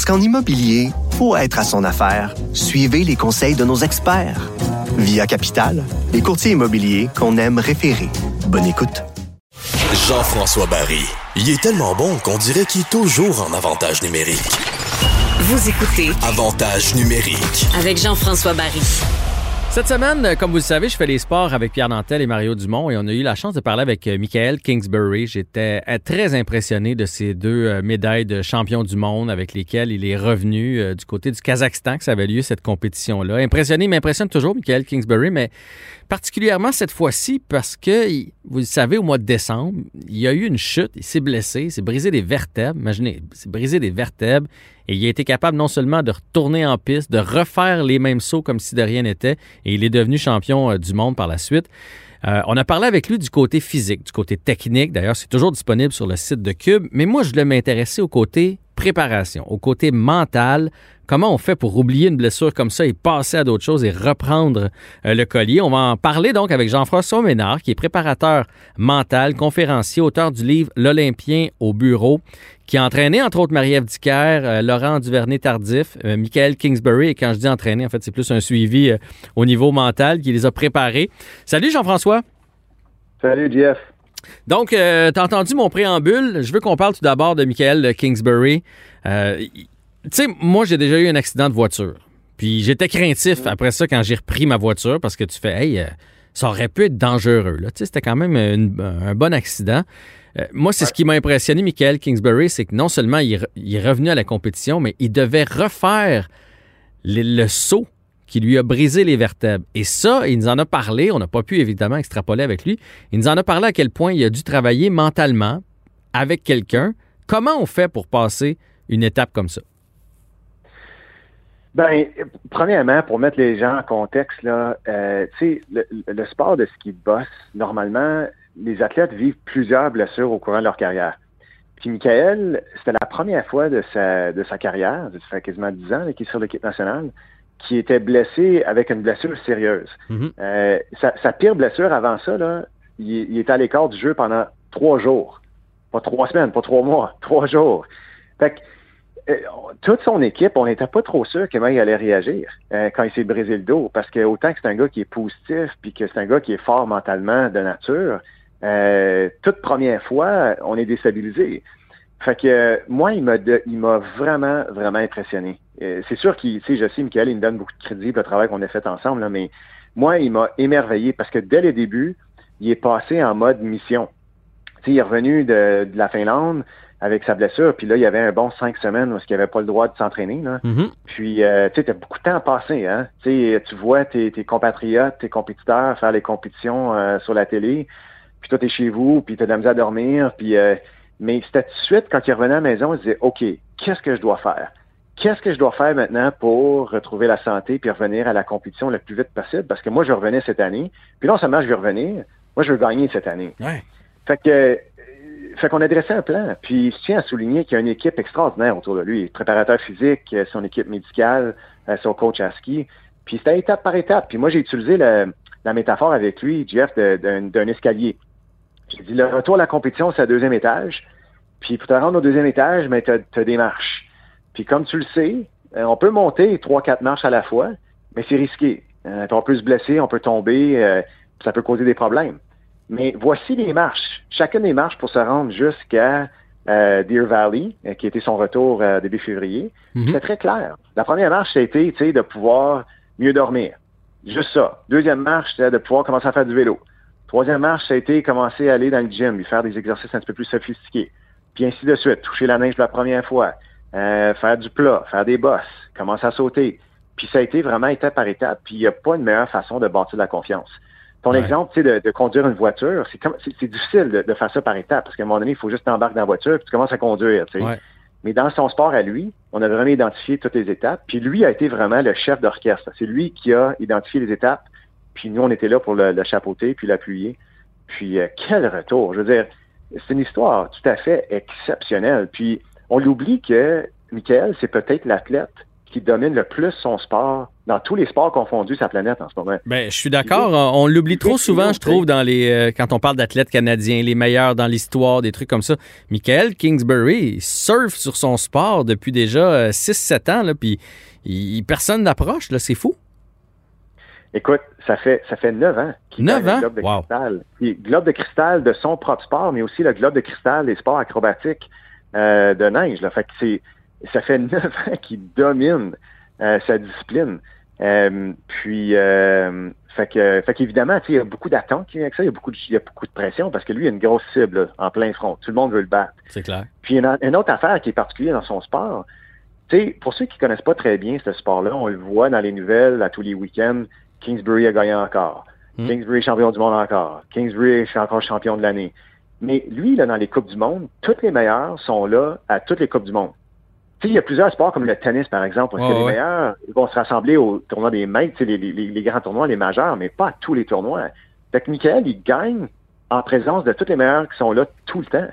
Parce qu'en immobilier, pour être à son affaire, suivez les conseils de nos experts. Via Capital, les courtiers immobiliers qu'on aime référer. Bonne écoute. Jean-François Barry. Il est tellement bon qu'on dirait qu'il est toujours en avantage numérique. Vous écoutez Avantage numérique. avec Jean-François Barry. Cette semaine, euh, comme vous le savez, je fais les sports avec Pierre Nantel et Mario Dumont et on a eu la chance de parler avec euh, Michael Kingsbury. J'étais euh, très impressionné de ces deux médailles de champion du monde avec lesquelles il est revenu du côté du Kazakhstan que ça avait lieu cette compétition-là. Impressionné, il m'impressionne toujours Michael Kingsbury, mais particulièrement cette fois-ci parce que, vous le savez, au mois de décembre, il y a eu une chute, il s'est blessé, il s'est brisé des vertèbres. Imaginez, il s'est brisé des vertèbres et il a été capable non seulement de retourner en piste, de refaire les mêmes sauts comme si de rien n'était et il est devenu champion euh, du monde par la suite. Euh, on a parlé avec lui du côté physique, du côté technique. D'ailleurs, c'est toujours disponible sur le site de Cube. Mais moi, je voulais m'intéresser au côté préparation, au côté mental. Comment on fait pour oublier une blessure comme ça et passer à d'autres choses et reprendre euh, le collier? On va en parler donc avec Jean-François Ménard, qui est préparateur mental, conférencier, auteur du livre L'Olympien au bureau, qui a entraîné entre autres Marie-Ève Dicker, euh, Laurent Duvernay-Tardif, euh, Michael Kingsbury. Et quand je dis entraîner, en fait, c'est plus un suivi euh, au niveau mental qui les a préparés. Salut Jean-François. Salut, Jeff. Donc, euh, t'as entendu mon préambule. Je veux qu'on parle tout d'abord de Michael Kingsbury. Euh, tu sais, moi, j'ai déjà eu un accident de voiture. Puis j'étais craintif après ça quand j'ai repris ma voiture parce que tu fais, hey, euh, ça aurait pu être dangereux. Là. Tu sais, C'était quand même une- un bon accident. Moi, c'est ce qui m'a impressionné, Michael Kingsbury, c'est que non seulement il, est re- il est revenu à la compétition, mais il devait refaire le, le saut qui lui a brisé les vertèbres. Et ça, il nous en a parlé. On n'a pas pu évidemment extrapoler avec lui. Il nous en a parlé à quel point il a dû travailler mentalement avec quelqu'un. Comment on fait pour passer une étape comme ça? Ben, premièrement, pour mettre les gens en contexte, là, euh, tu sais, le, sport de ski de boss, normalement, les athlètes vivent plusieurs blessures au courant de leur carrière. Puis Michael, c'était la première fois de sa, de sa carrière, ça fait quasiment 10 ans qu'il est sur l'équipe nationale, qui était blessé avec une blessure sérieuse. Mhm. Euh, sa, sa pire blessure avant ça, là, il, il était à l'écart du jeu pendant trois jours. Pas trois semaines, pas trois mois, trois jours. Fait que, euh, toute son équipe, on n'était pas trop sûr comment il allait réagir euh, quand il s'est brisé le dos, parce que autant que c'est un gars qui est positif, puis que c'est un gars qui est fort mentalement de nature, euh, toute première fois, on est déstabilisé. Fait que euh, moi, il m'a de- il m'a vraiment, vraiment impressionné. Euh, c'est sûr qu'il, tu sais, je sais, Michael, il me donne beaucoup de crédit pour le travail qu'on a fait ensemble, là, mais moi, il m'a émerveillé parce que dès le début, il est passé en mode mission. Tu sais, il est revenu de, de la Finlande avec sa blessure, puis là, il y avait un bon cinq semaines où il n'avait pas le droit de s'entraîner. Là. Mhm. Puis, euh, tu sais, beaucoup de temps à passer. Hein? Tu sais, tu vois tes, tes compatriotes, tes compétiteurs faire les compétitions euh, sur la télé, puis toi, tu es chez vous, puis tu as de la misère à dormir. Puis, euh, mais c'était tout de suite, quand il revenait à la maison, il se disait, OK, qu'est-ce que je dois faire? Qu'est-ce que je dois faire maintenant pour retrouver la santé puis revenir à la compétition le plus vite possible? Parce que moi, je revenais cette année. Puis non seulement je vais revenir, moi, je veux gagner cette année. Ouais. Fait que, fait qu'on a dressé un plan. Puis je tiens à souligner qu'il y a une équipe extraordinaire autour de lui. Préparateur physique, euh, son équipe médicale, euh, son coach à ski. Puis c'était étape par étape. Puis moi, j'ai utilisé le- la métaphore avec lui, Jeff, d'un escalier. J'ai dit, le retour à la compétition, c'est à deuxième étage. Puis pour te rendre au deuxième étage, mais tu as, des marches. Puis comme tu le sais, euh, on peut monter trois, quatre marches à la fois, mais c'est risqué. Euh, on peut se blesser, on peut tomber, euh, ça peut causer des problèmes. Mais voici les marches. Chacune des marches pour se rendre jusqu'à euh, Deer Valley, euh, qui était son retour euh, début février. Mhm. C'était très clair. La première marche, c'était de pouvoir mieux dormir. Juste ça. Deuxième marche, c'était de pouvoir commencer à faire du vélo. Troisième marche, ça a été commencer à aller dans le gym, lui faire des exercices un petit peu plus sophistiqués. Puis ainsi de suite. Toucher la neige pour la première fois. euh, faire du plat, faire des bosses, commencer à sauter. Puis ça a été vraiment étape par étape. Puis il n'y a pas une meilleure façon de bâtir de la confiance. Ton Ouais. exemple, tu sais, de, de conduire une voiture, c'est comme c'est c'est difficile de, de faire ça par étapes, parce qu'à un moment donné, il faut juste t'embarquer dans la voiture, puis tu commences à conduire, tu sais. Ouais. Mais dans son sport à lui, on a vraiment identifié toutes les étapes. Puis lui a été vraiment le chef d'orchestre. C'est lui qui a identifié les étapes. Puis nous, on était là pour le, le chapeauter puis l'appuyer. Puis euh, quel retour! Je veux dire, c'est une histoire tout à fait exceptionnelle. Puis on l'oublie que Michael, c'est peut-être l'athlète qui domine le plus son sport dans tous les sports confondus sa planète en ce moment. Ben, je suis d'accord. On l'oublie trop souvent, je trouve, dans les euh, quand on parle d'athlètes canadiens, les meilleurs dans l'histoire, des trucs comme ça. Michael Kingsbury il surfe sur son sport depuis déjà 6-7 ans, là, puis il, personne n'approche. C'est fou. Écoute, ça fait ça fait 9 ans qu'il a le globe de cristal. Puis, globe de cristal de son propre sport, mais aussi le globe de cristal des sports acrobatiques euh, de neige. Là. Fait que c'est ça fait neuf ans qu'il domine euh, sa discipline. Euh, puis, euh, fait que, fait qu'évidemment, il y a beaucoup d'attentes avec ça, il y a beaucoup de, il y a beaucoup de pression parce que lui, il a une grosse cible en plein front. Tout le monde veut le battre. C'est clair. Puis, une, une autre affaire qui est particulière dans son sport, tu sais, pour ceux qui connaissent pas très bien ce sport-là, on le voit dans les nouvelles à tous les week-ends. Kingsbury a gagné encore. Hmm. Kingsbury est champion du monde encore. Kingsbury est encore champion de l'année. Mais lui, là, dans les Coupes du Monde, toutes les meilleurs sont là à toutes les Coupes du Monde il y a plusieurs sports comme le tennis, par exemple, parce que les meilleurs vont se rassembler au tournoi des maîtres, les, les, les, grands tournois, les majeurs, mais pas à tous les tournois. Fait que Michael, il gagne en présence de tous les meilleurs qui sont là tout le temps.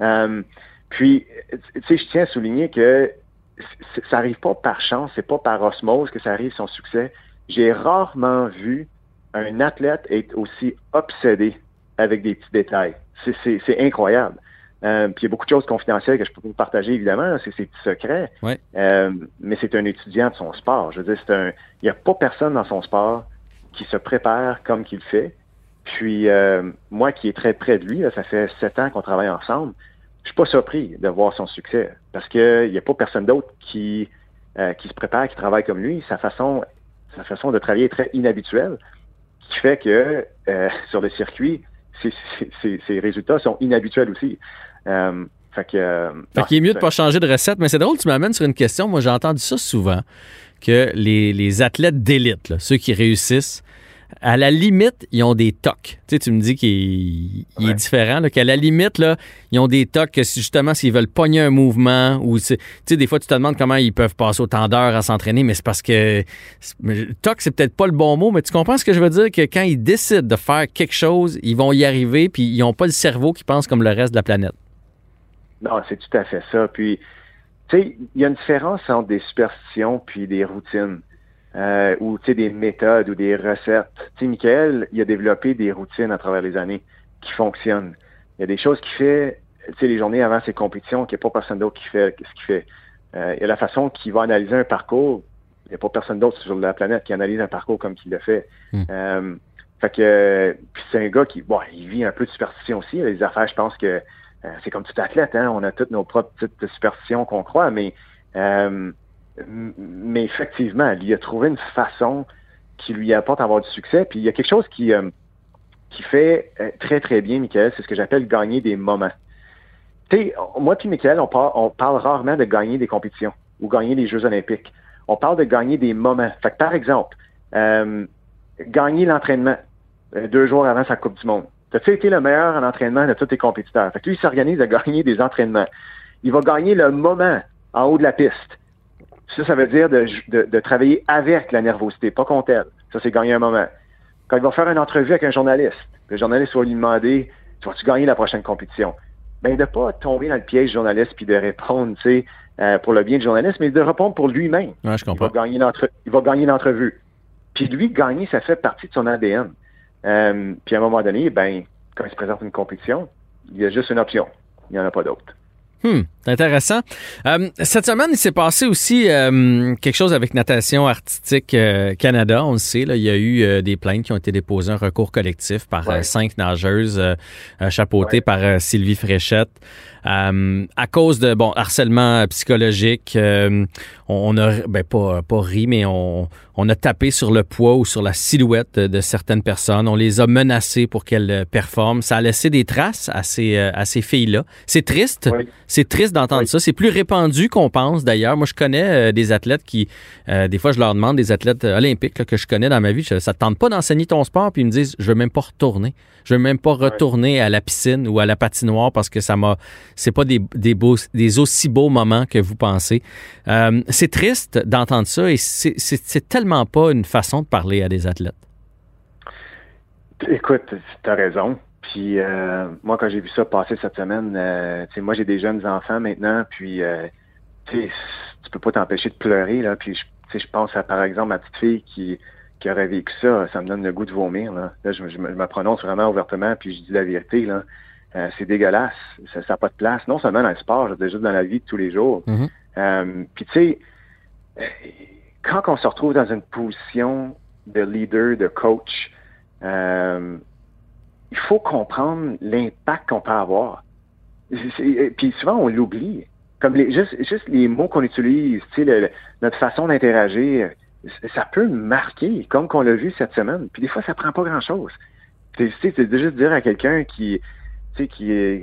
Euh, puis, tu sais, je tiens à souligner que ça arrive pas par chance, c'est pas par osmose que ça arrive son succès. J'ai rarement vu un athlète être aussi obsédé avec des petits détails. C'est incroyable. Euh, puis il y a beaucoup de choses confidentielles que je peux vous partager, évidemment, c'est ses petits secrets. Euh, mais c'est un étudiant de son sport. Je veux dire, c'est un. Il n'y a pas personne dans son sport qui se prépare comme qu'il fait. Puis euh, moi qui est très près de lui, ça fait sept ans qu'on travaille ensemble, je suis pas surpris de voir son succès. Parce qu'il n'y a pas personne d'autre qui, qui se prépare, qui travaille comme lui. Sa façon, sa façon de travailler est très inhabituelle, qui fait que sur le circuit, ses, résultats sont inhabituels aussi. Euh, fait que, euh, qu'il est mieux de pas changer de recette, mais c'est drôle, tu m'amènes sur une question. Moi, j'ai entendu ça souvent, que les, les athlètes d'élite, ceux qui réussissent, à la limite, ils ont des tocs. Tu sais, tu me dis qu'il est différent, qu'à la limite, là, ils ont des tocs que justement, s'ils veulent pogner un mouvement ou, tu sais, des fois, tu te demandes comment ils peuvent passer autant d'heures à s'entraîner, mais c'est parce que toc, c'est peut-être pas le bon mot, mais tu comprends ce que je veux dire? Que quand ils décident de faire quelque chose, ils vont y arriver, puis ils n'ont pas le cerveau qui pense comme le reste de la planète. Non, c'est tout à fait ça. Puis, tu sais, il y a une différence entre des superstitions puis des routines euh, ou des méthodes ou des recettes. Tu sais, Michael, il a développé des routines à travers les années qui fonctionnent. Il y a des choses qu'il fait, tu sais, les journées avant ses compétitions, qu'il n'y a pas personne d'autre qui fait ce qu'il fait. Euh, il y a la façon qu'il va analyser un parcours. Il n'y a pas personne d'autre sur la planète qui analyse un parcours comme qu'il le fait. Hmm. Euh, fait que puis c'est un gars qui, bon, il vit un peu de superstition aussi. Les affaires, je pense que euh, c'est comme tout athlète, hein. On a toutes nos propres petites superstitions qu'on croit, mais euh, mais effectivement, il a trouvé une façon qui lui apporte à avoir du succès. Puis il y a quelque chose qui, euh, qui fait euh, très, très bien, Michael, c'est ce que j'appelle gagner des moments. Tu sais, moi puis Michael, on, parle rarement de gagner des compétitions ou gagner des Jeux olympiques. On parle de gagner des moments. Fait que, par exemple, euh, gagner l'entraînement deux jours avant sa Coupe du Monde. Tu as été le meilleur en entraînement de tous tes compétiteurs? Fait que lui, il s'organise à gagner des entraînements. Il va gagner le moment en haut de la piste. Ça, ça veut dire de, de, travailler avec la nervosité, pas contre elle. Ça, c'est gagner un moment. Quand il va faire une entrevue avec un journaliste, le journaliste va lui demander Tu vas-tu gagner la prochaine compétition? Ben, de ne pas tomber dans le piège du journaliste puis de répondre, tu sais, euh, pour le bien du journaliste, mais de répondre pour lui-même. Ouais, je comprends. Il va gagner l'entrevue. Puis lui, gagner, ça fait partie de son ADN. Euh, puis à un moment donné, ben, quand il se présente une compétition, il y a juste une option. Il n'y en a pas d'autre. Hmm, c'est intéressant. Euh, cette semaine, il s'est passé aussi euh, quelque chose avec Natation Artistique euh, Canada. On le sait, là, il y a eu des plaintes qui ont été déposées, un recours collectif par cinq nageuses chapeautées par Sylvie Fréchette. À cause de bon harcèlement psychologique, on a ben pas pas ri, mais on, on a tapé sur le poids ou sur la silhouette de, certaines personnes. On les a menacées pour qu'elles performent. Ça a laissé des traces à ces à ces filles là. C'est triste. C'est triste d'entendre ça. C'est plus répandu qu'on pense d'ailleurs. Moi, je connais euh, des athlètes qui, euh, des fois, je leur demande, des athlètes euh, olympiques que je connais dans ma vie, ça ne tente pas d'enseigner ton sport, puis ils me disent, je veux même pas retourner. Je veux même pas retourner à la piscine ou à la patinoire parce que ça m'a, c'est pas des, des, beaux, des aussi beaux moments que vous pensez. Euh, c'est triste d'entendre ça et c'est- tellement pas une façon de parler à des athlètes. Écoute, tu as raison. Puis euh, moi, quand j'ai vu ça passer cette semaine, euh, moi j'ai des jeunes enfants maintenant, puis euh, tu peux pas t'empêcher de pleurer là. Puis je, pense à par exemple ma petite fille qui qui aurait vécu ça, ça me donne le goût de vomir là. Là, je, je me prononce vraiment ouvertement, puis je dis la vérité là. Euh, c'est dégueulasse, ça n'a pas de place. Non seulement dans le sport, je veux dire, juste dans la vie de tous les jours. Mhm. Euh, puis tu sais, euh, quand on se retrouve dans une position de leader, de coach, euh, il faut comprendre l'impact qu'on peut avoir. Puis souvent, on l'oublie. Comme les, juste, juste les mots qu'on utilise, tu sais, notre façon d'interagir, ça peut marquer, comme qu'on l'a vu cette semaine. Puis des fois, ça prend pas grand-chose. Tu sais, c'est de juste dire à quelqu'un qui, tu sais, qui est,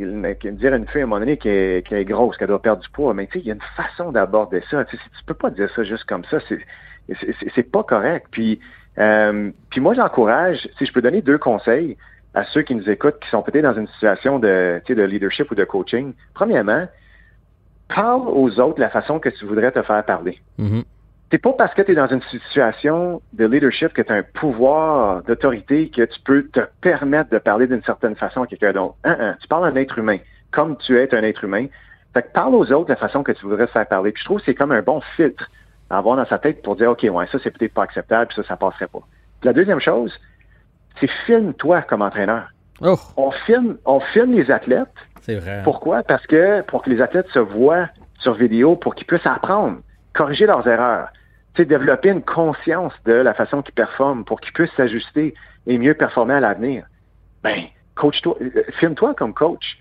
dire à une fille à un moment donné qui est, est grosse, qu'elle doit perdre du poids, mais tu sais, il y a une façon d'aborder ça. Tu sais, tu peux pas dire ça juste comme ça. C'est, pas correct. Puis, euh, puis moi, j'encourage, si je peux donner deux conseils à ceux qui nous écoutent, qui sont peut-être dans une situation de, tu sais, de leadership ou de coaching. Premièrement, parle aux autres la façon que tu voudrais te faire parler. Mhm. C'est pas parce que tu es dans une situation de leadership que tu as un pouvoir d'autorité que tu peux te permettre de parler d'une certaine façon à quelqu'un d'autre. Hein, hein, tu parles à un être humain, comme tu es un être humain. Fait que parle aux autres de la façon que tu voudrais te faire parler. Puis je trouve que c'est comme un bon filtre à avoir dans sa tête pour dire, OK, ouais, ça, c'est peut-être pas acceptable, puis ça, ça passerait pas. Puis la deuxième chose, c'est filme-toi comme entraîneur. Oh, On filme, on filme les athlètes c'est vrai. pourquoi? Parce que pour que les athlètes se voient sur vidéo, pour qu'ils puissent apprendre, corriger leurs erreurs, développer une conscience de la façon qu'ils performent, pour qu'ils puissent s'ajuster et mieux performer à l'avenir. Ben, coach-toi, euh, filme-toi comme coach.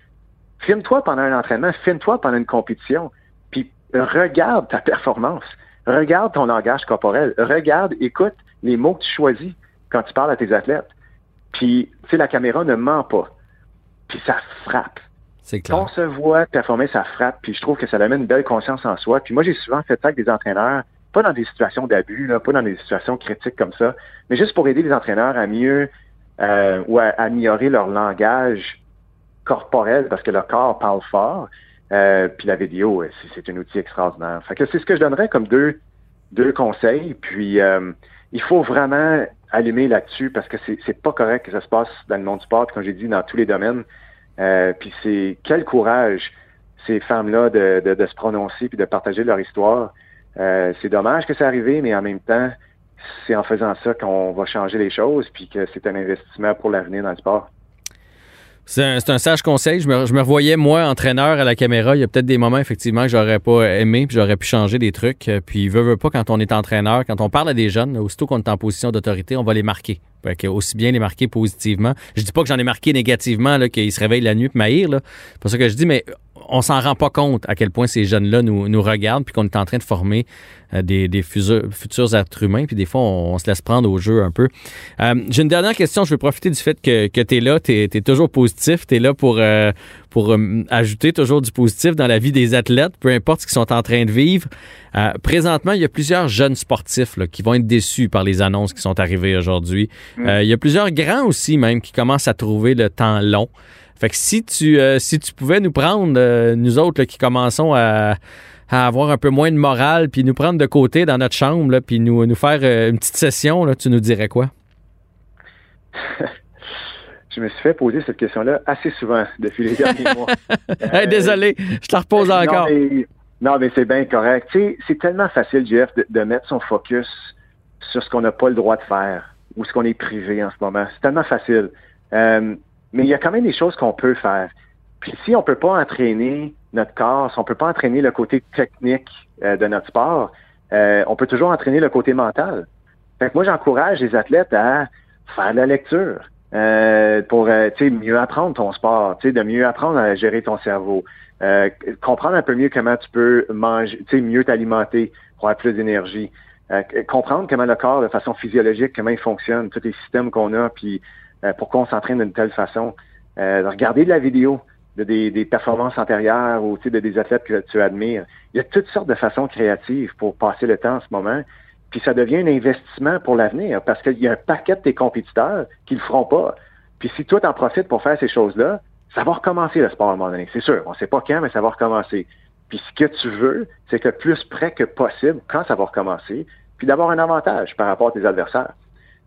Filme-toi pendant un entraînement, filme-toi pendant une compétition, puis regarde ta performance, regarde ton langage corporel, regarde, écoute les mots que tu choisis quand tu parles à tes athlètes. Puis, tu sais, la caméra ne ment pas. Puis ça frappe. C'est Quand on clair. se voit performer, ça frappe, puis je trouve que ça amène une belle conscience en soi. Puis moi, j'ai souvent fait ça avec des entraîneurs, pas dans des situations d'abus, pas dans des situations critiques comme ça, mais juste pour aider les entraîneurs à mieux euh, ou à, améliorer leur langage corporel, parce que leur corps parle fort. Euh, puis la vidéo, c'est, un outil extraordinaire. Fait que c'est ce que je donnerais comme deux, deux conseils. Puis euh, il faut vraiment allumer là-dessus parce que c'est, pas correct que ça se passe dans le monde du sport, comme j'ai dit, dans tous les domaines. Euh, puis c'est quel courage ces femmes-là de, de, de se prononcer puis de partager leur histoire. Euh, c'est dommage que c'est arrivé, mais en même temps, c'est en faisant ça qu'on va changer les choses puis que c'est un investissement pour l'avenir dans le sport. C'est un, sage conseil. Je me, je me revoyais, moi, entraîneur à la caméra. Il y a peut-être des moments, effectivement, que j'aurais pas aimé, puis j'aurais pu changer des trucs. Euh, Puis, veut, veut pas, quand on est entraîneur, quand on parle à des jeunes, aussitôt qu'on est en position d'autorité, on va les marquer. Fait aussi bien les marquer positivement. Je dis pas que j'en ai marqué négativement, qu'ils se réveillent la nuit m'haïr, là. C'est pas ça que je dis, mais on s'en rend pas compte à quel point ces jeunes-là nous, nous regardent, puis qu'on est en train de former euh, des, des futurs, futurs êtres humains, puis des fois, on, on se laisse prendre au jeu un peu. Euh, J'ai une dernière question. Je veux profiter du fait que, que tu es là, tu es, toujours positif, tu es là pour, euh, pour ajouter toujours du positif dans la vie des athlètes, peu importe ce qu'ils sont en train de vivre. Présentement, il y a plusieurs jeunes sportifs là, qui vont être déçus par les annonces qui sont arrivées aujourd'hui. Euh, il y a plusieurs grands aussi, même, qui commencent à trouver le temps long. Fait que si tu, euh, si tu pouvais nous prendre, euh, nous autres là, qui commençons à, à avoir un peu moins de morale, puis nous prendre de côté dans notre chambre, là, puis nous, nous faire euh, une petite session, là, tu nous dirais quoi? Je me suis fait poser cette question-là assez souvent depuis les derniers mois. Hey, désolé, je te la repose non, encore. mais, non, mais c'est bien correct. Tu sais, c'est tellement facile, Jeff, de, de mettre son focus sur ce qu'on n'a pas le droit de faire ou ce qu'on est privé en ce moment. C'est tellement facile. Euh, mais il y a quand même des choses qu'on peut faire. Puis si on peut pas entraîner notre corps, si on peut pas entraîner le côté technique euh, de notre sport, euh, on peut toujours entraîner le côté mental. Fait que moi, j'encourage les athlètes à faire de la lecture euh, pour euh, mieux apprendre ton sport, de mieux apprendre à gérer ton cerveau, euh, comprendre un peu mieux comment tu peux manger, mieux t'alimenter pour avoir plus d'énergie, euh, comprendre comment le corps, de façon physiologique, comment il fonctionne, tous les systèmes qu'on a, puis euh, pourquoi on s'entraîne d'une telle façon. Euh, regarder de la vidéo de des, des performances antérieures ou de des athlètes que tu admires. Il y a toutes sortes de façons créatives pour passer le temps en ce moment. Puis ça devient un investissement pour l'avenir parce qu'il y a un paquet de tes compétiteurs qui le feront pas. Puis si toi t'en profites pour faire ces choses-là, ça va recommencer le sport à un moment donné. C'est sûr, on sait pas quand, mais ça va recommencer. Puis ce que tu veux, c'est que plus près que possible, quand ça va recommencer, puis d'avoir un avantage par rapport à tes adversaires.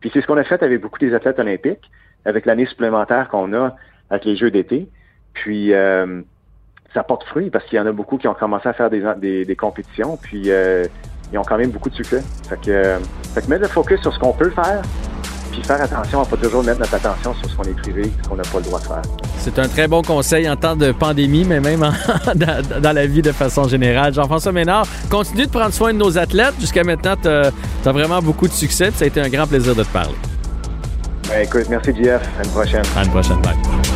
Puis c'est ce qu'on a fait avec beaucoup des athlètes olympiques, avec l'année supplémentaire qu'on a avec les Jeux d'été. Puis euh, ça porte fruit parce qu'il y en a beaucoup qui ont commencé à faire des, des, compétitions, puis euh, ils ont quand même beaucoup de succès. Fait que, euh, fait que mettre le focus sur ce qu'on peut faire, puis faire attention à pas toujours mettre notre attention sur ce qu'on est privé, ce qu'on n'a pas le droit de faire. C'est un très bon conseil en temps de pandémie, mais même dans, la vie de façon générale. Jean-François Ménard, continue de prendre soin de nos athlètes. Jusqu'à maintenant, tu as, vraiment beaucoup de succès. Ça a été un grand plaisir de te parler. Ben, écoute, merci, Jeff. À une prochaine. À une prochaine. Bye.